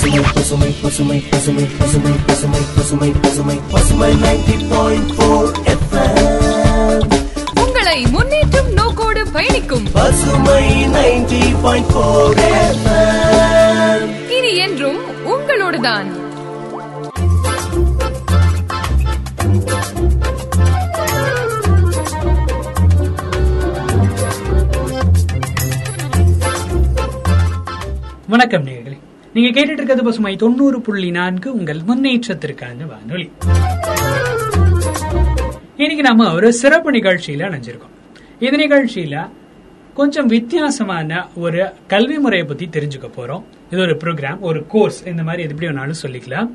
பசுமை பசுமை பசுமை பசுமை பசுமை பசுமை பசுமை பசுமை பசுமை நைன்டி பாயிண்ட் போர் உங்களை முன்னேற்றும் நோக்கோடு பயணிக்கும் பசுமை நைன்டி பாயிண்ட் போர் இனி என்றும் உங்களோடுதான். வணக்கம் நேர்களே நீங்க கேட்டுட்டு இருக்கிறது பசுமை தொண்ணூறு புள்ளி நான்கு. உங்கள் முன்னேற்றத்திற்கான வானொலி. இன்னைக்கு நாம ஒரு சிறப்பு நிகழ்ச்சியில அணைஞ்சிருக்கோம். இந்த நிகழ்ச்சியில கொஞ்சம் வித்தியாசமான ஒரு கல்வி முறையை பத்தி தெரிஞ்சுக்க போறோம். இது ஒரு ப்ரோக்ராம் ஒரு கோர்ஸ் இந்த மாதிரி எது எப்படி வேணாலும் சொல்லிக்கலாம்.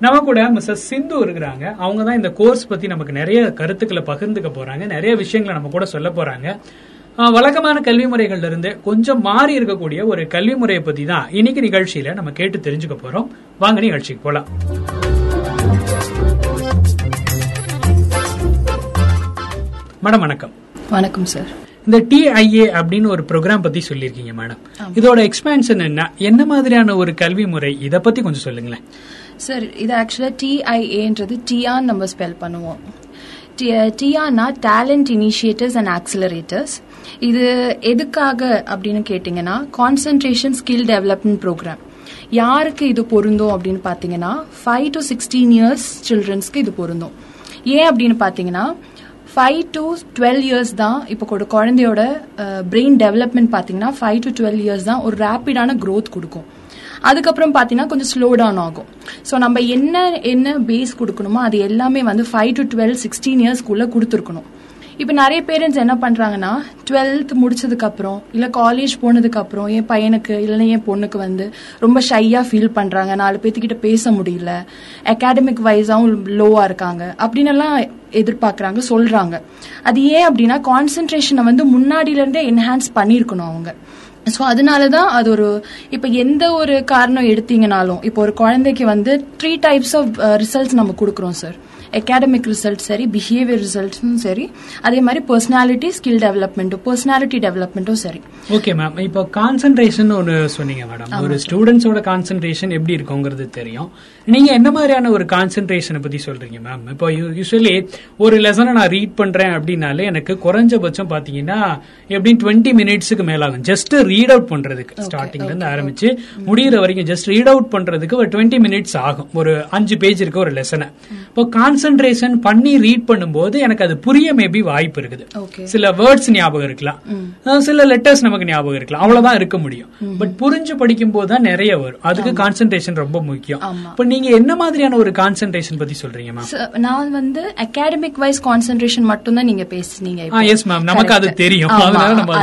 நம்ம கூட மிஸ்ஸஸ் சிந்து இருக்கிறாங்க. அவங்க தான் இந்த கோர்ஸ் பத்தி நமக்கு நிறைய கருத்துக்களை பகிர்ந்துக்க போறாங்க. நிறைய விஷயங்களை நம்ம கூட சொல்ல போறாங்க. வழக்கமான கல்வி முறைகள்ல இருந்து கொஞ்சம் மாறி இருக்கக்கூடிய ஒரு கல்வி முறையை பத்தி தான் இன்னைக்கு நிகழ்ச்சியில நம்ம கேட்டு தெரிஞ்சுக்க போறோம். வாங்க நிகழ்ச்சிக்கு போலாம். மேடம் வணக்கம். வணக்கம் சார் இந்த டிஐஏ அப்படின்னு ஒரு ப்ரோக்ராம் பத்தி சொல்லியிருக்கீங்க மேடம். இதோட எக்ஸ்பான்ஷன் என்ன? என்ன மாதிரியான ஒரு கல்வி முறை? இத பத்தி கொஞ்சம் சொல்லுங்களேன். சார் இது ஆக்சுவலாக டிஐஏன்றது டிஆன் நம்ம ஸ்பெல் பண்ணுவோம். டிஆனா டேலண்ட் இனிஷியேட்டர்ஸ் அண்ட் ஆக்சிலரேட்டர்ஸ் இது எதுக்காக அப்படின்னு கேட்டிங்கன்னா கான்சன்ட்ரேஷன் ஸ்கில் டெவலப்மெண்ட் ப்ரோக்ராம் யாருக்கு இது பொருந்தும் அப்படின்னு பார்த்தீங்கன்னா ஃபைவ் டு சிக்ஸ்டீன் இயர்ஸ் சில்ட்ரன்ஸ்க்கு இது பொருந்தும். ஏன் அப்படின்னு பார்த்தீங்கன்னா ஃபைவ் டு டுவெல் இயர்ஸ் தான் இப்போ ஒரு குழந்தையோட பிரெயின் டெவலப்மெண்ட் பார்த்தீங்கன்னா ஃபைவ் டு டுவெல் இயர்ஸ் தான் ஒரு ரேப்பிடான க்ரோத் கொடுக்கும். அதுக்கப்புறம் பார்த்தீங்கன்னா கொஞ்சம் ஸ்லோ டவுன் ஆகும். ஸோ நம்ம என்ன என்ன பேஸ் கொடுக்கணுமோ அது எல்லாமே வந்து ஃபைவ் டு டுவெல் சிக்ஸ்டீன் இயர்ஸ்க்குள்ளே கொடுத்துருக்கணும். இப்போ நிறைய பேரண்ட்ஸ் என்ன பண்ணுறாங்கன்னா டுவெல்த் முடிச்சதுக்கப்புறம் இல்லை காலேஜ் போனதுக்கப்புறம் என் பையனுக்கு இல்லைன்னா என் பொண்ணுக்கு வந்து ரொம்ப ஷையாக ஃபீல் பண்ணுறாங்க நாலு பேர்த்துக்கிட்ட பேச முடியல. அகாடமிக் வைஸாகவும் லோவாக இருக்காங்க. அப்படின்னுலாம் எதிர்பார்க்குறாங்க சொல்கிறாங்க அது ஏன் அப்படின்னா கான்சென்ட்ரேஷனை வந்து முன்னாடியிலேருந்தே என்ஹான்ஸ் பண்ணியிருக்கணும் அவங்க. ஸோ அதனால தான் அது ஒரு இப்போ எந்த ஒரு காரணம் எடுத்தீங்கனாலும் இப்போ ஒரு குழந்தைக்கு வந்து த்ரீ டைப்ஸ் ஆஃப் ரிசல்ட்ஸ் நம்ம கொடுக்குறோம் சார் அகாடமிக் ரிசல்ட் சரி பிஹேவியர் ரிசல்ட்ஸும் சரி அதே மாதிரி பர்சனாலிட்டி ஸ்கில் டெவலப்மெண்ட்டும் பர்சனாலிட்டி டெவலப்மெண்ட்டும் சரி. ஓகே மேம் இப்போ கான்சென்ட்ரேஷன் ஒன்று சொன்னீங்க மேடம் ஒரு ஸ்டூடெண்ட்ஸோட கான்சென்ட்ரேஷன் எப்படி இருக்குங்கிறது தெரியும். நீங்க என்ன மாதிரியான ஒரு கான்சென்ட்ரேஷனை பத்தி சொல்றீங்க மேம் இப்போ யூஸ்வலி ஒரு லெசனை நான் ரீட் பண்றேன் அப்படின்னாலே எனக்கு குறைஞ்சபட்சம் பாத்தீங்கன்னா எப்படியும் டுவெண்ட்டி மினிட்ஸுக்கு மேலாகும். ஜஸ்ட் ரீட் அவுட் பண்றதுக்கு ஸ்டார்டிங்ல இருந்து ஆரம்பிச்சு முடியிற வரைக்கும் ஜஸ்ட் ரீட் அவுட் பண்றதுக்கு ஒரு டுவெண்ட்டி மினிட்ஸ் ஆகும். ஒரு அஞ்சு பேஜ் இருக்க ஒரு லெசனை இப்போ கான்சென்ட்ரேஷன் பண்ணி ரீட் பண்ணும்போது எனக்கு அது புரிய மேபி வாய்ப்பு இருக்குது. சில வேர்ட்ஸ் ஞாபகம் இருக்கலாம். சில லெட்டர்ஸ் நமக்கு ஞாபகம் இருக்கலாம். அவ்வளவுதான் இருக்க முடியும். பட் புரிஞ்சு படிக்கும் போது தான் நிறைய வரும். அதுக்கு கான்சென்ட்ரேஷன் ரொம்ப முக்கியம். இப்ப நீங்க என்ன மாதிரியான ஒரு கான்சென்ட்ரேஷன் பத்தி சொல்றீங்க மேம் நான் வந்து அகாடமிக் வைஸ் கான்சென்ட்ரேஷன் மட்டும் தான் நீங்க பேசுனீங்க yes ma'am. நமக்கு அது. தெரியும்.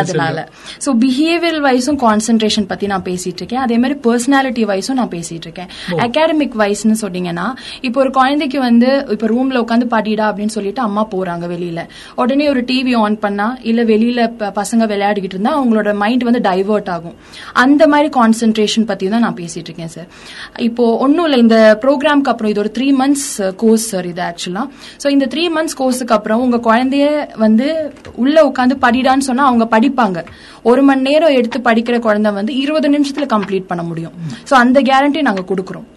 அதனால சோ பிஹேவியர் வைஸும் கான்சென்ட்ரேஷன் பத்தி நான் பேசிட்டு இருக்கேன். அதே மாதிரி பர்சனாலிட்டி வைஸும் நான் பேசிட்டு இருக்கேன். அகாடமிக் வைஸ்னு சொன்னீங்கன்னா இப்போ ஒரு குழந்தைக்கு வந்து இப்போ ரூம்ல உட்காந்து படிடா அப்படின்னு சொல்லிட்டு அம்மா போறாங்க வெளியில. உடனே ஒரு டிவி ஆன் பண்ணா இல்ல வெளியில பசங்க விளையாடிக்கிட்டு இருந்தா அவங்களோட மைண்ட் வந்து டைவர்ட் ஆகும். அந்த மாதிரி கான்சென்ட்ரேஷன் பத்தி தான் நான் பேசிட்டு இருக்கேன் சார் இப்போ ஒன்றும் இல்லை இந்த ப்ரோக்ராம்க்கு அப்புறம் இது ஒரு த்ரீ மந்த்ஸ் கோர்ஸ் சார் இது ஆக்சுவலா ஸோ இந்த த்ரீ மந்த்ஸ் கோர்ஸுக்கு அப்புறம் உங்க குழந்தைய வந்து உள்ள உட்காந்து படிடான்னு சொன்னா அவங்க படிப்பாங்க. ஒரு மணி நேரம் எடுத்து படிக்கிற குழந்தை வந்து இருபது நிமிஷத்துல கம்ப்ளீட் பண்ண முடியும். ஸோ அந்த கேரண்டி நாங்க கொடுக்குறோம்.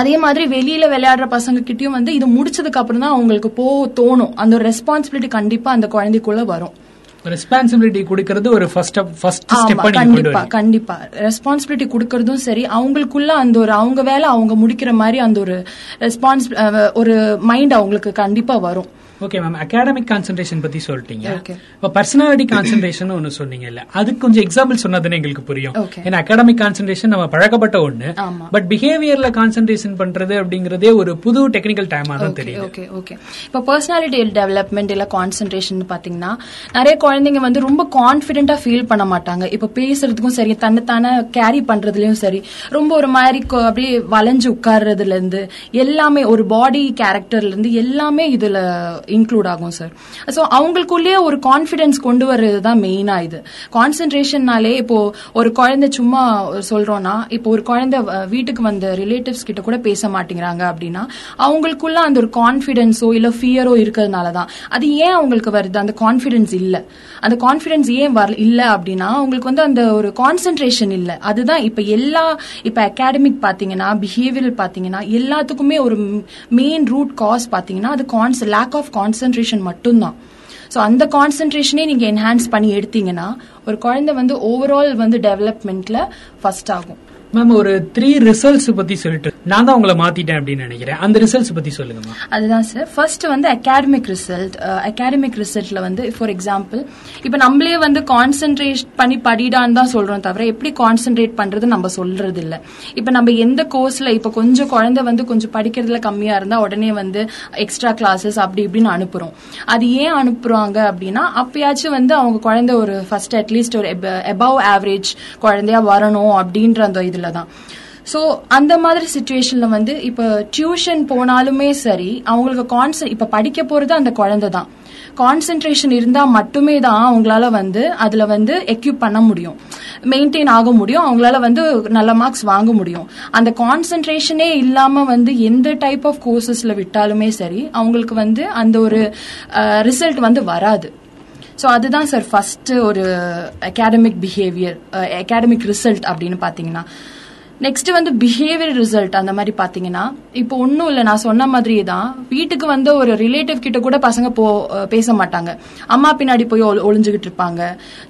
அதே மாதிரி வெளியில விளையாடுற பசங்க கிட்டயும் வந்து இது முடிச்சதுக்கு அப்புறம் தான் அவங்களுக்கு போ தோணும். அந்த ஒரு ரெஸ்பான்சிபிலிட்டி கண்டிப்பா அந்த குழந்தைக்குள்ள வரும். ரெஸ்பான்சிபிலிட்டி கொடுக்கறது ஒரு ஃபர்ஸ்ட் ஃபர்ஸ்ட் கொண்டு கண்டிப்பா கண்டிப்பா. ரெஸ்பான்சிபிலிட்டி கொடுக்கறதும் சரி அவங்களுக்குள்ள அந்த ஒரு அவங்க வேலை அவங்க முடிக்கிற மாதிரி அந்த ஒரு ரெஸ்பான்ஸ் ஒரு மைண்ட் அவங்களுக்கு கண்டிப்பா வரும். ஓகே மேம் அகாடமிக் கான்சென்ட்ரேஷன் பத்தி சொல்லிட்டீங்க. இப்ப பர்சனாலிட்டி கான்சென்ட்ரேஷன் ஒன்னு சொன்னீங்கல்ல அதுக்கு கொஞ்சம் எக்ஸாம்பிள் சொன்னதுன்னு எங்களுக்கு புரியும். ஏன்னா அகாடமிக் கான்சென்ட்ரேஷன் நம்ம பழக்கப்பட்ட ஆமா. பட் பிஹேவியர்ல கான்சென்ட்ரேஷன் பண்றது அப்படிங்கறதே ஒரு புது டெக்னிக்கல் டைமா தான் தெரியுது. ஓகே ஓகே இப்போ பர்சனாலிட்டி டெவலப்மெண்ட் இல்ல கான்சென்ட்ரேஷன் பாத்தீங்கன்னா நிறைய குழந்தைங்க வந்து ரொம்ப கான்பிடென்ட்டா ஃபீல் பண்ண மாட்டாங்க. இப்போ பேசுறதுக்கும் சரி தன்னைத்தானே கேரி பண்றதுலயும் சரி ரொம்ப ஒரு மாதிரி அப்படியே வளைஞ்சு உட்கார்றதுல இருந்து எல்லாமே ஒரு பாடி கேரக்டர்ல இருந்து எல்லாமே இதுல இன்க்ளூட் ஆகும் சார் ஸோ அவங்களுக்குள்ளேயே ஒரு கான்ஃபிடென்ஸ் கொண்டு வர்றது தான் மெயினாக இது. கான்சென்ட்ரேஷன்னாலே இப்போ ஒரு குழந்தை சும்மா சொல்கிறோன்னா இப்போ ஒரு குழந்தை வீட்டுக்கு வந்த ரிலேட்டிவ்ஸ் கிட்ட கூட பேச மாட்டேங்கிறாங்க அப்படின்னா அவங்களுக்குள்ள அந்த ஒரு கான்ஃபிடென்ஸோ இல்லை ஃபியரோ இருக்கிறதுனால தான் அது ஏன் அவங்களுக்கு வருது? அந்த கான்ஃபிடென்ஸ் இல்லை. அந்த கான்ஃபிடன்ஸ் ஏன் வர இல்லை அப்படின்னா அவங்களுக்கு வந்து அந்த ஒரு கான்சென்ட்ரேஷன் இல்லை. அதுதான் இப்போ எல்லா இப்போ அகாடமிக் பார்த்தீங்கன்னா பிஹேவியரல் பார்த்தீங்கன்னா எல்லாத்துக்குமே ஒரு மெயின் ரூட் காஸ் பார்த்தீங்கன்னா அது கான்ஸ் லேக் ஆஃப் கான்சென்ட்ரேஷன் மட்டும்தான். ஸோ அந்த கான்சென்ட்ரேஷனே நீங்கள் என்ஹான்ஸ் பண்ணி எடுத்தீங்கன்னா ஒரு குழந்தை வந்து ஓவரால் வந்து டெவலப்மெண்ட்ல ஃபர்ஸ்ட் ஆகும். மேம் ஒரு த்ரீ ரிசல்ட்ஸ் பத்தி சொல்லிட்டு நான் தான் உங்களை மாத்திட்டேன் அப்படின்னு நினைக்கிறேன். அந்த ரிசல்ட்ஸ் பத்தி சொல்லுங்க அதுதான் சார் ஃபர்ஸ்ட் வந்து அகாடமிக் ரிசல்ட் அகாடமிக் ரிசல்ட்ல வந்து ஃபார் எக்ஸாம்பிள் இப்போ நம்மளே வந்து கான்சென்ட்ரேட் பண்ணி படிடான்னு தான் சொல்றோம் தவிர எப்படி கான்சென்ட்ரேட் பண்றது நம்ம சொல்றது இல்ல இப்போ நம்ம எந்த கோர்ஸ்ல இப்போ கொஞ்சம் குழந்தை வந்து கொஞ்சம் படிக்கிறதுல கம்மியா இருந்தா உடனே வந்து எக்ஸ்ட்ரா கிளாஸஸ் அப்படி இப்படின்னு அனுப்புறோம். அது ஏன் அனுப்புறாங்க அப்படின்னா அப்பயாச்சும் வந்து அவங்க குழந்தை ஒரு ஃபர்ஸ்ட் அட்லீஸ்ட் ஒரு எபவ் ஆவரேஜ் குழந்தையா வரணும் அப்படின்ற அந்த இதுல தான் ஸோ அந்த மாதிரி சுச்சுவேஷன்ல வந்து இப்போ டியூஷன் போனாலுமே சரி அவங்களுக்கு கான்சன் இப்போ படிக்க போறது அந்த குழந்தை தான். கான்சென்ட்ரேஷன் இருந்தா மட்டுமே தான் அவங்களால வந்து அதுல வந்து எக்யூப் பண்ண முடியும். மெயின்டைன் ஆக முடியும். அவங்களால வந்து நல்ல மார்க்ஸ் வாங்க முடியும். அந்த கான்சென்ட்ரேஷனே இல்லாம வந்து எந்த டைப் ஆஃப் கோர்சஸ்ல விட்டாலுமே சரி அவங்களுக்கு வந்து அந்த ஒரு ரிசல்ட் வந்து வராது. ஸோ அதுதான் சார் ஃபர்ஸ்ட் ஒரு அகாடமிக் பிஹேவியர் அகாடமிக் ரிசல்ட் அப்படின்னு பார்த்தீங்கன்னா நெக்ஸ்ட் வந்து பிஹேவியர் ரிசல்ட் அந்த மாதிரி பாத்தீங்கன்னா இப்போ ஒன்றும் இல்லை நான் சொன்ன மாதிரியே தான் வீட்டுக்கு வந்து ஒரு ரிலேட்டிவ் கிட்ட கூட பசங்க போ பேச மாட்டாங்க. அம்மா பின்னாடி போய் ஒளிஞ்சுக்கிட்டு இருப்பாங்க.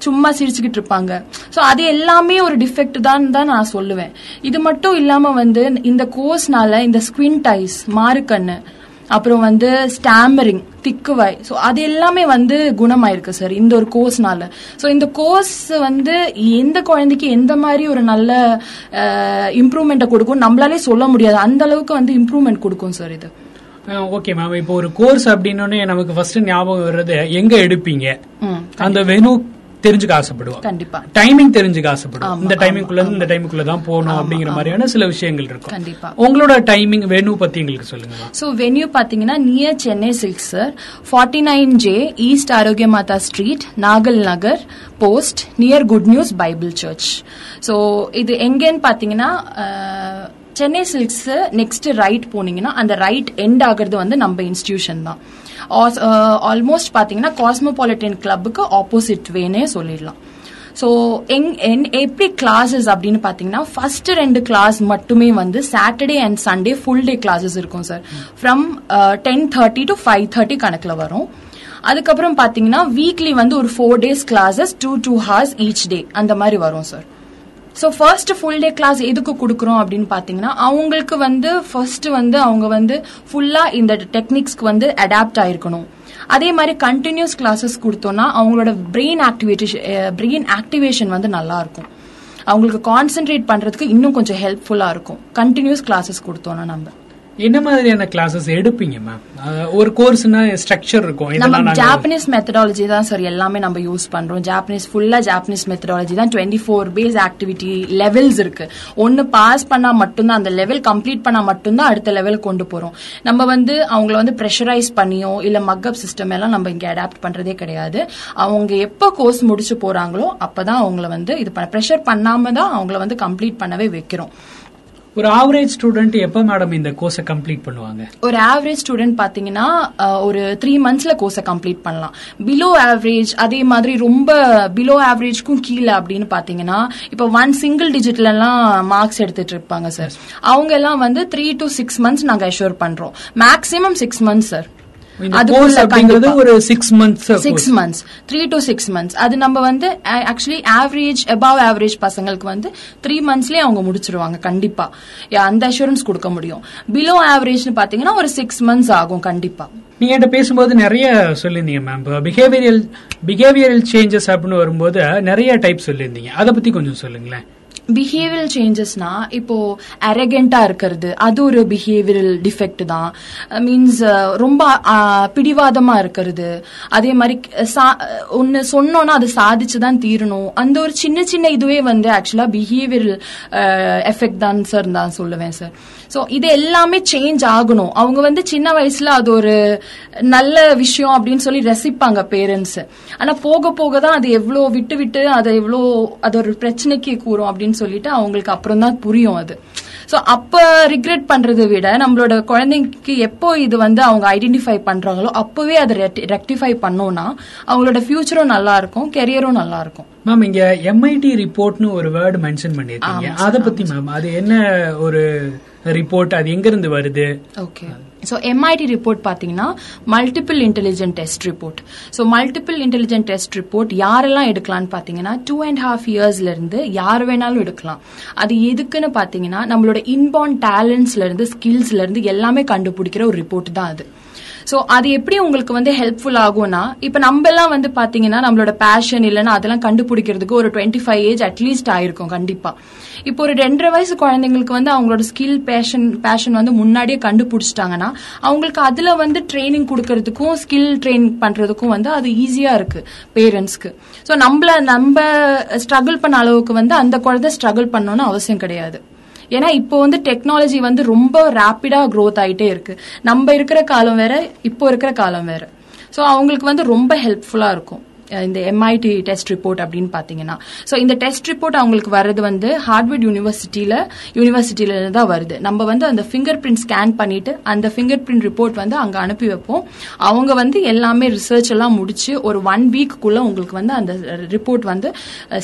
சும்மா சிரிச்சுக்கிட்டு இருப்பாங்க. ஸோ அது எல்லாமே ஒரு டிஃபெக்ட் தான் தான் நான் சொல்லுவேன். இது மட்டும் இல்லாம வந்து இந்த கோர்ஸ்னால இந்த ஸ்குவின் டைஸ் மாறுக்கண்ணு அப்புறம் வந்து ஸ்டாமரிங் திக்குவாய். ஸோ அது எல்லாமே வந்து குணமாயிருக்கு சார் இந்த ஒரு கோர்ஸ்னால ஸோ இந்த கோர்ஸ் வந்து எந்த குழந்தைக்கு எந்த மாதிரி ஒரு நல்ல இம்ப்ரூவ்மெண்ட்டை கொடுக்கும் நம்மளாலே சொல்ல முடியாது. அந்த அளவுக்கு வந்து இம்ப்ரூவ்மெண்ட் கொடுக்கும் சார் இது. ஓகே மேம் இப்போ ஒரு கோர்ஸ் அப்படின்னோடனே நமக்கு ஃபர்ஸ்ட் ஞாபகம் வர்றது எங்க எடுப்பீங்க? அந்த வெனு தெரிஞ்சுக்க ஆசைப்படுவோம் கண்டிப்பா. டைமிங் தெரிஞ்சுக்க ஆசைப்படுவோம் இந்த ஆமா, டைமிங்குள்ள இருந்து இந்த. டைமுக்குள்ள தான் போகணும் அப்படிங்கிற. மாதிரியான சில விஷயங்கள் இருக்கும். கண்டிப்பா. உங்களோட டைமிங் வெனு பத்தி எங்களுக்கு சொல்லுங்க. ஸோ வென்யூ பார்த்தீங்கன்னா near Chennai Silk sir forty nine J east Arokiya Matha street Nagal Nagar post near Good News Bible church so இது எங்கேன்னு பார்த்தீங்கன்னா ah, Chennai Silks next right போனீங்கன்னா அந்த ரைட் எண்ட் ஆகிறது வந்து நம்ம இன்ஸ்டிடியூஷன் தான். ஆல்மோஸ்ட் பார்த்தீங்கன்னா காஸ்மோபாலிட்டன் கிளப்புக்கு ஆப்போசிட் வேனே சொல்லிடலாம். ஸோ எங் என் எப்படி கிளாஸஸ் அப்படின்னு பார்த்தீங்கன்னா ஃபர்ஸ்ட் ரெண்டு கிளாஸ் மட்டுமே வந்து Saturday and Sunday full day classes இருக்கும் sir from ten thirty to five thirty கணக்கில் வரும். அதுக்கப்புறம் பார்த்தீங்கன்னா வீக்லி வந்து ஒரு four days classes two two hours each day அந்த மாதிரி வரும் sir so first full day class எதுக்கு கொடுக்குறோம் அப்படின்னு பார்த்தீங்கன்னா அவங்களுக்கு வந்து ஃபர்ஸ்ட் வந்து அவங்க வந்து ஃபுல்லாக இந்த டெக்னிக்ஸ்க்கு வந்து அடாப்ட் ஆயிருக்கணும். அதே மாதிரி கண்டினியூஸ் கிளாஸஸ் கொடுத்தோம்னா அவங்களோட பிரெயின் ஆக்டிவேஷன் பிரெயின் ஆக்டிவேஷன் வந்து நல்லா இருக்கும். அவங்களுக்கு கான்சென்ட்ரேட் பண்றதுக்கு இன்னும் கொஞ்சம் ஹெல்ப்ஃபுல்லா இருக்கும். கண்டினியூஸ் கிளாஸஸ் கொடுத்தோம்னா நம்ம. என்ன மாதிரியான கிளாஸஸ் எடுப்பீங்க மேம் ஒரு கோர்ஸ்னா ஸ்ட்ரக்சர் இருக்கும். நம்ம ஜாப்பனீஸ் மெத்தடாலஜி தான் சார் எல்லாமே நம்ம யூஸ் பண்றோம். ஜாப்பனீஸ் ஃபுல்லா ஜாப்பனீஸ் மெத்தடாலஜி தான். Twenty four phase activity levels இருக்கு. ஒன்னு பாஸ் பண்ணா மட்டும்தான் அந்த லெவல் கம்ப்ளீட் பண்ணா மட்டும்தான் அடுத்த லெவல் கொண்டு போறோம். நம்ம வந்து அவங்கள வந்து ப்ரெஷரைஸ் பண்ணியோ இல்ல மக்கப் சிஸ்டம் எல்லாம் நம்ம இங்க அடாப்ட் பண்றதே கிடையாது. அவங்க எப்ப கோர்ஸ் முடிச்சு போறாங்களோ அப்பதான் அவங்கள வந்து இது ப்ரெஷர் பண்ணாம தான் அவங்கள வந்து கம்ப்ளீட் பண்ணவே வைக்கிறோம். ஒரு ஆவரேஜ் ஸ்டூடெண்ட் எப்ப மேடம் இந்த கோர்ஸை கம்ப்ளீட் பண்ணுவாங்க? ஒரு ஆவரேஜ் ஸ்டூடெண்ட் பாத்தீங்கன்னா அஹ், ஒரு த்ரீ மந்த்ஸ்ல கோர்ஸை கம்ப்ளீட் பண்ணலாம். பிலோ ஆவரேஜ் அதே மாதிரி ரொம்ப பிலோ ஆவரேஜ்க்கும் கீழே அப்படின்னு பாத்தீங்கன்னா இப்போ ஒன் சிங்கிள் டிஜிட்ல எல்லாம் மார்க்ஸ் எடுத்துட்டு இருப்பாங்க சார் அவங்க எல்லாம் வந்து த்ரீ டு சிக்ஸ் மந்த்ஸ் நாங்க அஷ்யூர் பண்றோம். மேக்ஸிமம் சிக்ஸ் மந்த்ஸ் சார் அப்படிங்கிறது ஒரு six months six months three to six months அது நம்ம வந்து ஆக்சுவலி ஆவரேஜ் above ஆவரேஜ் பசங்களுக்கு வந்து த்ரீ மந்த்ஸ்லயே அவங்க முடிச்சிருவாங்க கண்டிப்பா. அந்த அஷூரன்ஸ் கொடுக்க முடியும். பிலோ ஆவரேஜ்னு பாத்தீங்கன்னா ஒரு சிக்ஸ் மந்த்ஸ் ஆகும் கண்டிப்பா. நீங்க என்கிட்ட பேசும்போது நிறைய சொல்லியிருந்தீங்க மேம் பிஹேவியரல் பிஹேவியரல் சேஞ்சஸ் அப்படின்னு வரும்போது நிறைய டைப் சொல்லியிருந்தீங்க. அதை பத்தி கொஞ்சம் சொல்லுங்களேன். பிஹேவியல் சேஞ்சஸ்னா இப்போ அரகண்டா இருக்கிறது. அது ஒரு பிஹேவியரல் டிஃபெக்ட் தான். மீன்ஸ் uh, ரொம்ப uh, பிடிவாதமா இருக்கிறது. அதே மாதிரி uh, சா- ஒன்னு சொன்னோம்னா அது சாதிச்சு தான் தீரணும். அந்த ஒரு சின்ன சின்ன இதுவே வந்து ஆக்சுவலா பிஹேவியரல் எஃபெக்ட் தான் சார் நான் சொல்லுவேன் சார் ஸோ இது எல்லாமே சேஞ்ச் ஆகணும். அவங்க வந்து சின்ன வயசுல அது ஒரு நல்ல விஷயம் அப்படின்னு சொல்லி ரசிப்பாங்க பேரண்ட்ஸ் ஆனா போக போக தான் அது எவ்வளோ விட்டு விட்டு அதை எவ்வளோ அது ஒரு பிரச்சனைக்கு கூறும் அப்படின்னு சொல்லிட்டு அவங்களுக்கு அப்புறம் தான் புரியும் அது. ஸோ அப்ப ரிக்ரெட் பண்றதை விட நம்மளோட குழந்தைக்கு எப்போ இது வந்து அவங்க ஐடென்டிஃபை பண்றாங்களோ அப்பவே அதை ரெக்டிஃபை பண்ணோம்னா அவங்களோட ஃபியூச்சரும் நல்லா இருக்கும் கெரியரும் நல்லா இருக்கும். மேம் இங்க எம்ஐடி ரிப்போர்ட்னு ஒரு வேர்டு மென்ஷன் பண்ணிருக்கீங்க அத பத்தி மேம் அது என்ன ஒரு ரிப்போர்ட் அது எங்கேருந்து வருது? ஓகே ஸோ எம்ஐடி ரிப்போர்ட் பார்த்தீங்கன்னா multiple intelligent test report so multiple intelligent test report யாரெல்லாம் எடுக்கலாம்னு பார்த்தீங்கன்னா டூ அண்ட் ஹாஃப் இயர்ஸ்ல இருந்து யார் வேணாலும் எடுக்கலாம். அது எதுக்குன்னு பார்த்தீங்கன்னா நம்மளோட இன்பார்ன் டேலண்ட்ஸ்ல இருந்து ஸ்கில்ஸ்ல இருந்து எல்லாமே கண்டுபிடிக்கிற ஒரு ரிப்போர்ட் தான் அது. ஸோ அது எப்படி உங்களுக்கு வந்து ஹெல்ப்ஃபுல் ஆகும்னா இப்போ நம்ம எல்லாம் வந்து பாத்தீங்கன்னா நம்மளோட பேஷன் இல்லைன்னா அதெல்லாம் கண்டுபிடிக்கிறதுக்கு ஒரு டுவெண்ட்டி ஃபைவ் ஏஜ் அட்லீஸ்ட் ஆயிருக்கும் கண்டிப்பா. இப்போ ஒரு ரெண்டரை வயசு குழந்தைங்களுக்கு வந்து அவங்களோட ஸ்கில் பேஷன் பேஷன் வந்து முன்னாடியே கண்டுபிடிச்சிட்டாங்கன்னா அவங்களுக்கு அதுல வந்து ட்ரைனிங் கொடுக்கறதுக்கும் ஸ்கில் ட்ரெயின் பண்றதுக்கும் வந்து அது ஈஸியா இருக்கு பேரண்ட்ஸ்க்கு ஸோ நம்மள நம்ம ஸ்ட்ரகிள் பண்ண அளவுக்கு வந்து அந்த குழந்தை ஸ்ட்ரகிள் பண்ணணும்னு அவசியம் கிடையாது. ஏன்னா இப்போ வந்து டெக்னாலஜி வந்து ரொம்ப ரேப்பிடா க்ரோத் ஆயிட்டே இருக்கு. நம்ம இருக்கிற காலம் வேற இப்போ இருக்கிற காலம் வேற. ஸோ அவங்களுக்கு வந்து ரொம்ப ஹெல்ப்ஃபுல்லா இருக்கும். இந்த எம்ஐடி டெஸ்ட் ரிப்போர்ட் அப்படின்னு பாத்தீங்கன்னா ஸோ இந்த டெஸ்ட் ரிப்போர்ட் அவங்களுக்கு வர்றது வந்து ஹார்ட்வர்ட் யூனிவர்சிட்டியில யூனிவர்சிட்டியில இருந்து தான் வருது. நம்ம வந்து அந்த ஃபிங்கர் பிரிண்ட் ஸ்கேன் பண்ணிட்டு அந்த ஃபிங்கர் பிரிண்ட் ரிப்போர்ட் வந்து அங்க அனுப்பி வைப்போம். அவங்க வந்து எல்லாமே ரிசர்ச் எல்லாம் முடிச்சு ஒரு ஒன் வீக்குள்ள உங்களுக்கு வந்து அந்த ரிப்போர்ட் வந்து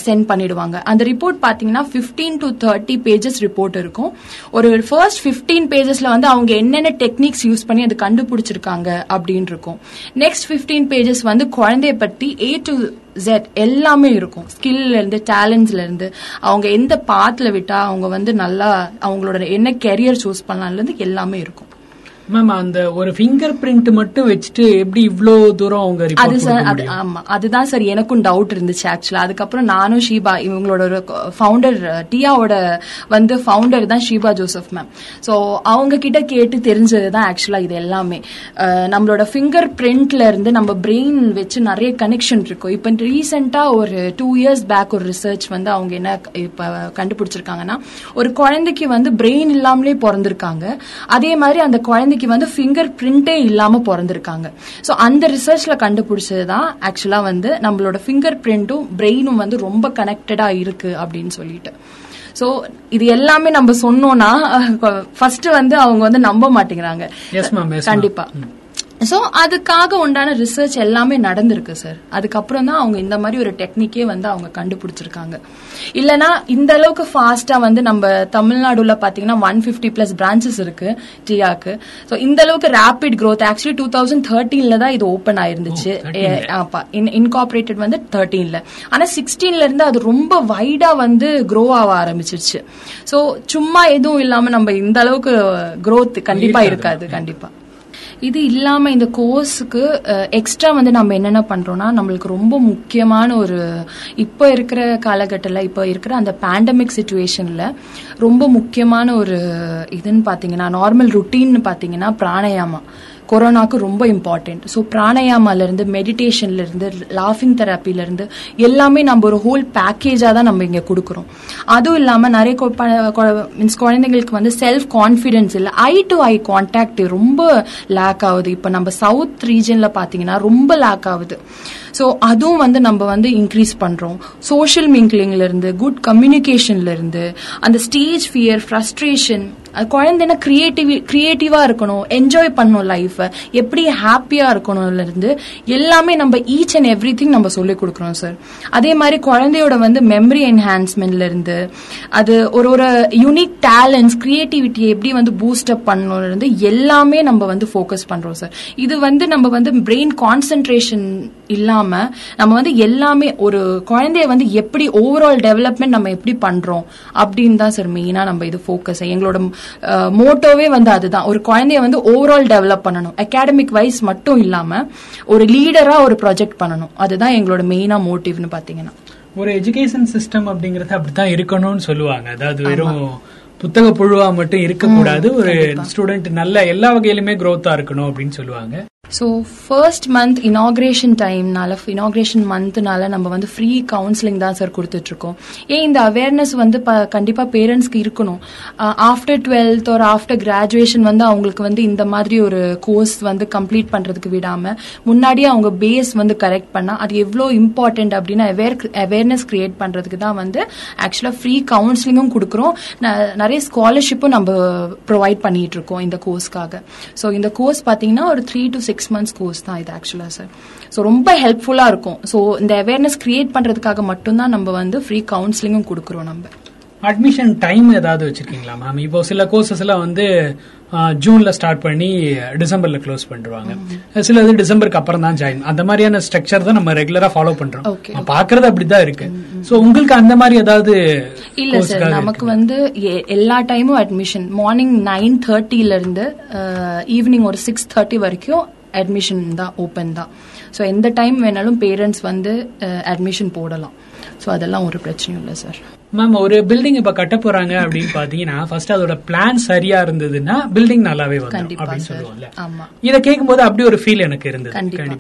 சென்ட் பண்ணிடுவாங்க. அந்த ரிப்போர்ட் பாத்தீங்கன்னா 15 டு தேர்ட்டி பேஜஸ் ரிப்போர்ட் இருக்கும். ஒரு ஃபர்ஸ்ட் 15 பேஜஸ்ல வந்து அவங்க என்னென்ன டெக்னிக்ஸ் யூஸ் பண்ணி அது கண்டுபிடிச்சிருக்காங்க அப்படின்னு இருக்கும். நெக்ஸ்ட் 15 பேஜஸ் வந்து குழந்தைய பத்தி ஏ டு ஜெட் எல்லாமே இருக்கும். ஸ்கில்ல இருந்து டேலண்ட்ஸ்ல இருந்து அவங்க எந்த பாத்துல விட்டா அவங்க வந்து நல்லா அவங்களோட என்ன கெரியர் சூஸ் பண்ணலாம்ல இருந்து எல்லாமே இருக்கும். மேம் அந்த ஒரு ஃபிங்கர் பிரிண்ட் மட்டும் வச்சுட்டு எப்படி இவ்ளோ தூரம் அவங்க அது சார் அது ஆமா. அதுதான் சார் எனக்கும் டவுட் இருந்துச்சு ஆக்சுவலா அதுக்கப்புறம் நானும் ஷீபா இவங்களோட ஒரு ஃபவுண்டர் டியாவோட வந்து ஃபவுண்டர் தான் ஷீபா ஜோசப் மேம் ஸோ அவங்க கிட்ட கேட்டு தெரிஞ்சது தான் ஆக்சுவலா இது எல்லாமே. நம்மளோட ஃபிங்கர் பிரிண்ட்ல இருந்து நம்ம பிரெயின் வச்சு நிறைய கனெக்ஷன் இருக்கும். இப்போ ரீசெண்டா ஒரு டூ இயர்ஸ் பேக் ஒரு ரிசர்ச் வந்து அவங்க என்ன இப்ப கண்டுபிடிச்சிருக்காங்கன்னா ஒரு குழந்தைக்கு வந்து பிரெயின் இல்லாமலே பிறந்திருக்காங்க. அதே மாதிரி அந்த குழந்தைக்கு வந்து ஃபிங்கர் பிரிண்டே இல்லாம பிறந்திருக்காங்க. ஸோ அந்த ரிசர்ச்ல கண்டுபிடிச்சது தான் ஆக்சுவலா வந்து நம்மளோட ஃபிங்கர் பிரிண்ட்டும் பிரெயினும் வந்து ரொம்ப கனெக்டடா இருக்கு அப்படின்னு சொல்லிட்டு. ஸோ இது எல்லாமே நம்ம சொன்னோம்னா ஃபர்ஸ்ட் வந்து அவங்க வந்து நம்ப மாட்டேங்கிறாங்க. கண்டிப்பா. ஸோ அதுக்காக உண்டான ரிசர்ச் எல்லாமே நடந்திருக்கு சார் அதுக்கப்புறம் தான் அவங்க இந்த மாதிரி ஒரு டெக்னிக்கே வந்து அவங்க கண்டுபிடிச்சிருக்காங்க. இல்லனா இந்த அளவுக்கு ஃபாஸ்டா வந்து நம்ம தமிழ்நாடுல பாத்தீங்கன்னா ஒன் பிப்டி பிளஸ் பிரான்ச்சஸ் இருக்கு டியாக்கு ஸோ இந்த அளவுக்கு rapid growth. Actually two thousand தேர்ட்டீன்ல தான் இது ஓப்பன் ஆயிருந்துச்சு. ஓ, 13 ல. ஆப்பா இன்கார்பரேட்டட் வந்து தேர்ட்டீன்ல ஆனா சிக்ஸ்டீன்ல இருந்து அது ரொம்ப வைடா வந்து க்ரோ ஆக ஆரம்பிச்சிருச்சு. சோ சும்மா எதுவும் இல்லாம நம்ம இந்த அளவுக்கு growth கண்டிப்பா இருக்காது. இருக்காது கண்டிப்பா. இது இல்லாம இந்த கோர்ஸுக்கு எக்ஸ்ட்ரா வந்து நம்ம என்னென்ன பண்றோம்னா நம்மளுக்கு ரொம்ப முக்கியமான ஒரு இப்போ இருக்கிற காலகட்டத்தில் இப்போ இருக்கிற அந்த பேண்டமிக் சுச்சுவேஷன்ல ரொம்ப முக்கியமான ஒரு இதுன்னு பாத்தீங்கன்னா நார்மல் ருட்டீன் பாத்தீங்கன்னா பிராணயாமம். கொரோனாக்கு ரொம்ப இம்பார்ட்டன்ட் ஸோ பிராணயாமால இருந்து மெடிடேஷன்ல இருந்து லாஃபிங் தெரப்பில இருந்து எல்லாமே நம்ம ஒரு ஹோல் பேக்கேஜா தான் நம்ம இங்க கொடுக்குறோம். அதுவும் இல்லாம நிறைய மீன்ஸ் குழந்தைங்களுக்கு வந்து செல்ஃப் கான்ஃபிடென்ஸ் இல்ல. ஐ டு ஐ கான்டாக்ட் ரொம்ப லேக் ஆகுது. இப்போ நம்ம சவுத் ரீஜன்ல பாத்தீங்கன்னா ரொம்ப லேக் ஆகுது. ஸோ அதுவும் வந்து நம்ம வந்து இன்க்ரீஸ் பண்றோம். சோஷியல் மிங்கிளிங்லேருந்து குட் கம்யூனிகேஷன்ல இருந்து அந்த ஸ்டேஜ் ஃபியர் ஃப்ரஸ்ட்ரேஷன் குழந்தைனா கிரியேட்டிவ் கிரியேட்டிவா இருக்கணும் என்ஜாய் பண்ணணும் லைஃபை எப்படி ஹாப்பியா இருக்கணும்ல இருந்து எல்லாமே நம்ம ஈச் அண்ட் எவ்ரி திங் நம்ம சொல்லி கொடுக்குறோம் சார் அதே மாதிரி குழந்தையோட வந்து மெமரி என்ஹான்ஸ்மெண்ட்ல இருந்து அது ஒரு ஒரு யூனிக் டேலண்ட்ஸ் கிரியேட்டிவிட்டியை எப்படி வந்து பூஸ்ட் அப் பண்ணணும்ல இருந்து எல்லாமே நம்ம வந்து ஃபோக்கஸ் பண்றோம் சார் இது வந்து நம்ம வந்து பிரெயின் கான்சென்ட்ரேஷன் இல்லாம நம்ம வந்து எல்லாமே ஒரு குழந்தைய வந்து எப்படி ஓவரால் டெவலப்மெண்ட் நம்ம எப்படி பண்றோம் அப்படின்னு தான் சார் மெயினா நம்ம இது ஃபோக்கஸ் எங்களோட மோட்டோவே வந்து அதுதான். ஒரு குழந்தைய வந்து ஓவரால் டெவலப் பண்ணணும். அகாடமிக் வைஸ் மட்டும் இல்லாம ஒரு லீடரா ஒரு ப்ராஜெக்ட் பண்ணணும். அதுதான் எங்களோட மெயினா மோட்டிவ்னு பாத்தீங்கன்னா. ஒரு எஜுகேஷன் சிஸ்டம் அப்படிங்கறது அப்படித்தான் இருக்கணும்னு சொல்லுவாங்க. அதாவது வெறும் புத்தக புழுவா மட்டும் இருக்கக்கூடாது. ஒரு ஸ்டூடெண்ட் நல்ல எல்லா வகையிலுமே growth-ஆ இருக்கணும் அப்படின்னு சொல்லுவாங்க. ஸோ ஃபர்ஸ்ட் மந்த் இனாக்ரேஷன் டைம்னால இனாக்ரேஷன் மந்த்னால நம்ம வந்து ஃப்ரீ கவுன்சிலிங் தான் சார் கொடுத்துட்ருக்கோம். ஏன் இந்த அவேர்னஸ் வந்து ப- கண்டிப்பாக பேரண்ட்ஸ்க்கு இருக்கணும். ஆஃப்டர் டுவெல்த் ஒரு ஆஃப்டர் கிராஜுவேஷன் வந்து அவங்களுக்கு வந்து இந்த மாதிரி ஒரு கோர்ஸ் வந்து கம்ப்ளீட் பண்ணுறதுக்கு விடாமல் முன்னாடியே அவங்க பேஸ் வந்து கரெக்ட் பண்ணால் அது எவ்வளோ இம்பார்ட்டண்ட் அப்படின்னு அவேர் அவேர்னஸ் கிரியேட் பண்ணுறதுக்கு தான் வந்து ஆக்சுவலாக ஃப்ரீ கவுன்சிலிங்கும் கொடுக்குறோம். ந- நிறைய ஸ்காலர்ஷிப்பும் நம்ம ப்ரொவைட் பண்ணிகிட்ருக்கோம் இருக்கோம் இந்த கோர்ஸ்க்காக ஸோ இந்த கோர்ஸ் பார்த்தீங்கன்னா ஒரு three to six months course தான் இது ஆக்சுவலாக சார் ஸோ ரொம்ப ஹெல்ப்ஃபுல்லாக இருக்கும். ஸோ இந்த அவேர்னஸ் கிரியேட் பண்ணுறதுக்காக மட்டும்தான் நம்ம வந்து ஃப்ரீ கவுன்சிலிங்கும் கொடுக்குறோம் நம்ம. அட்மிஷன் டைம் ஏதாவது வச்சிருக்கீங்களா மேம் இப்போ சில கோர்சஸ் எல்லாம் வந்து ஜூன்ல ஸ்டார்ட் பண்ணி டிசம்பர்ல க்ளோஸ் பண்ணிடுவாங்க. சிலது டிசம்பருக்கு அப்புறம் தான் ஜாயின் அந்த மாதிரியான ஸ்ட்ரக்சர் தான் நம்ம ரெகுலரா ஃபாலோ பண்றோம். பாக்குறது அப்படிதான் இருக்கு. சோ உங்களுக்கு அந்த மாதிரி ஏதாவது இல்ல சார் நமக்கு? வந்து எல்லா டைமும் அட்மிஷன் மார்னிங் நைன் தேர்ட்டில இருந்து ஈவினிங் ஒரு சிக்ஸ் தேர்ட்டி வரைக்கும் அட்மிஷன் தான் ஓப்பன் தான். ஸோ எந்த டைம் வேணாலும் பேரண்ட்ஸ் வந்து அட்மிஷன் போடலாம். ஸோ அதெல்லாம் ஒரு பிரச்சனையும் இல்லை சார் மேம் ஒரு பில்டிங் இப்ப கட்ட போறாங்க அப்படின்னு பாத்தீங்கன்னா ஃபர்ஸ்ட் அதோட பிளான் சரியா இருந்ததுன்னா பில்டிங் நல்லாவே வரும் அப்படின்னு ஆமா. இத கேட்கும்போது அப்படி ஒரு ஃபீல் எனக்கு இருந்தது.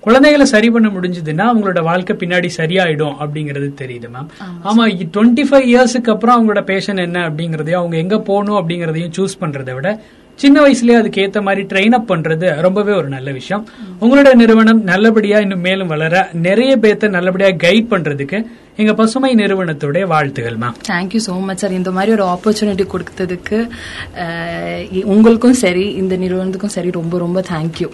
குழந்தைகளை சரி பண்ண முடிஞ்சதுன்னா அவங்களோட வாழ்க்கை பின்னாடி சரியாயிடும் அப்படிங்கறது தெரியுது மேம் ஆமா டுவெண்ட்டி ஃபைவ் இயர்ஸ்க்கு அப்புறம் அவங்களோட பேஷன் என்ன அப்படிங்கறதையும் அவங்க எங்க போகணும் அப்படிங்கறதையும் சூஸ் பண்றதை விட சின்ன வயசுலயே அதுக்கு ஏத்த மாதிரி ட்ரெயின் அப் பண்றது ரொம்பவே ஒரு நல்ல விஷயம். உங்களோட நிறுவனம் நல்லபடியா இன்னும் மேலும் வளர நிறைய பேர்த்த நல்லபடியா கைட் பண்றதுக்கு எங்க பசுமை நிறுவனத்துடைய வாழ்த்துகள் ma'am thank you so much sir இந்த மாதிரி ஒரு ஆப்பர்ச்சுனிட்டி கொடுத்ததுக்கு உங்களுக்கும் சரி இந்த நிறுவனத்துக்கும் சரி ரொம்ப ரொம்ப தேங்க்யூ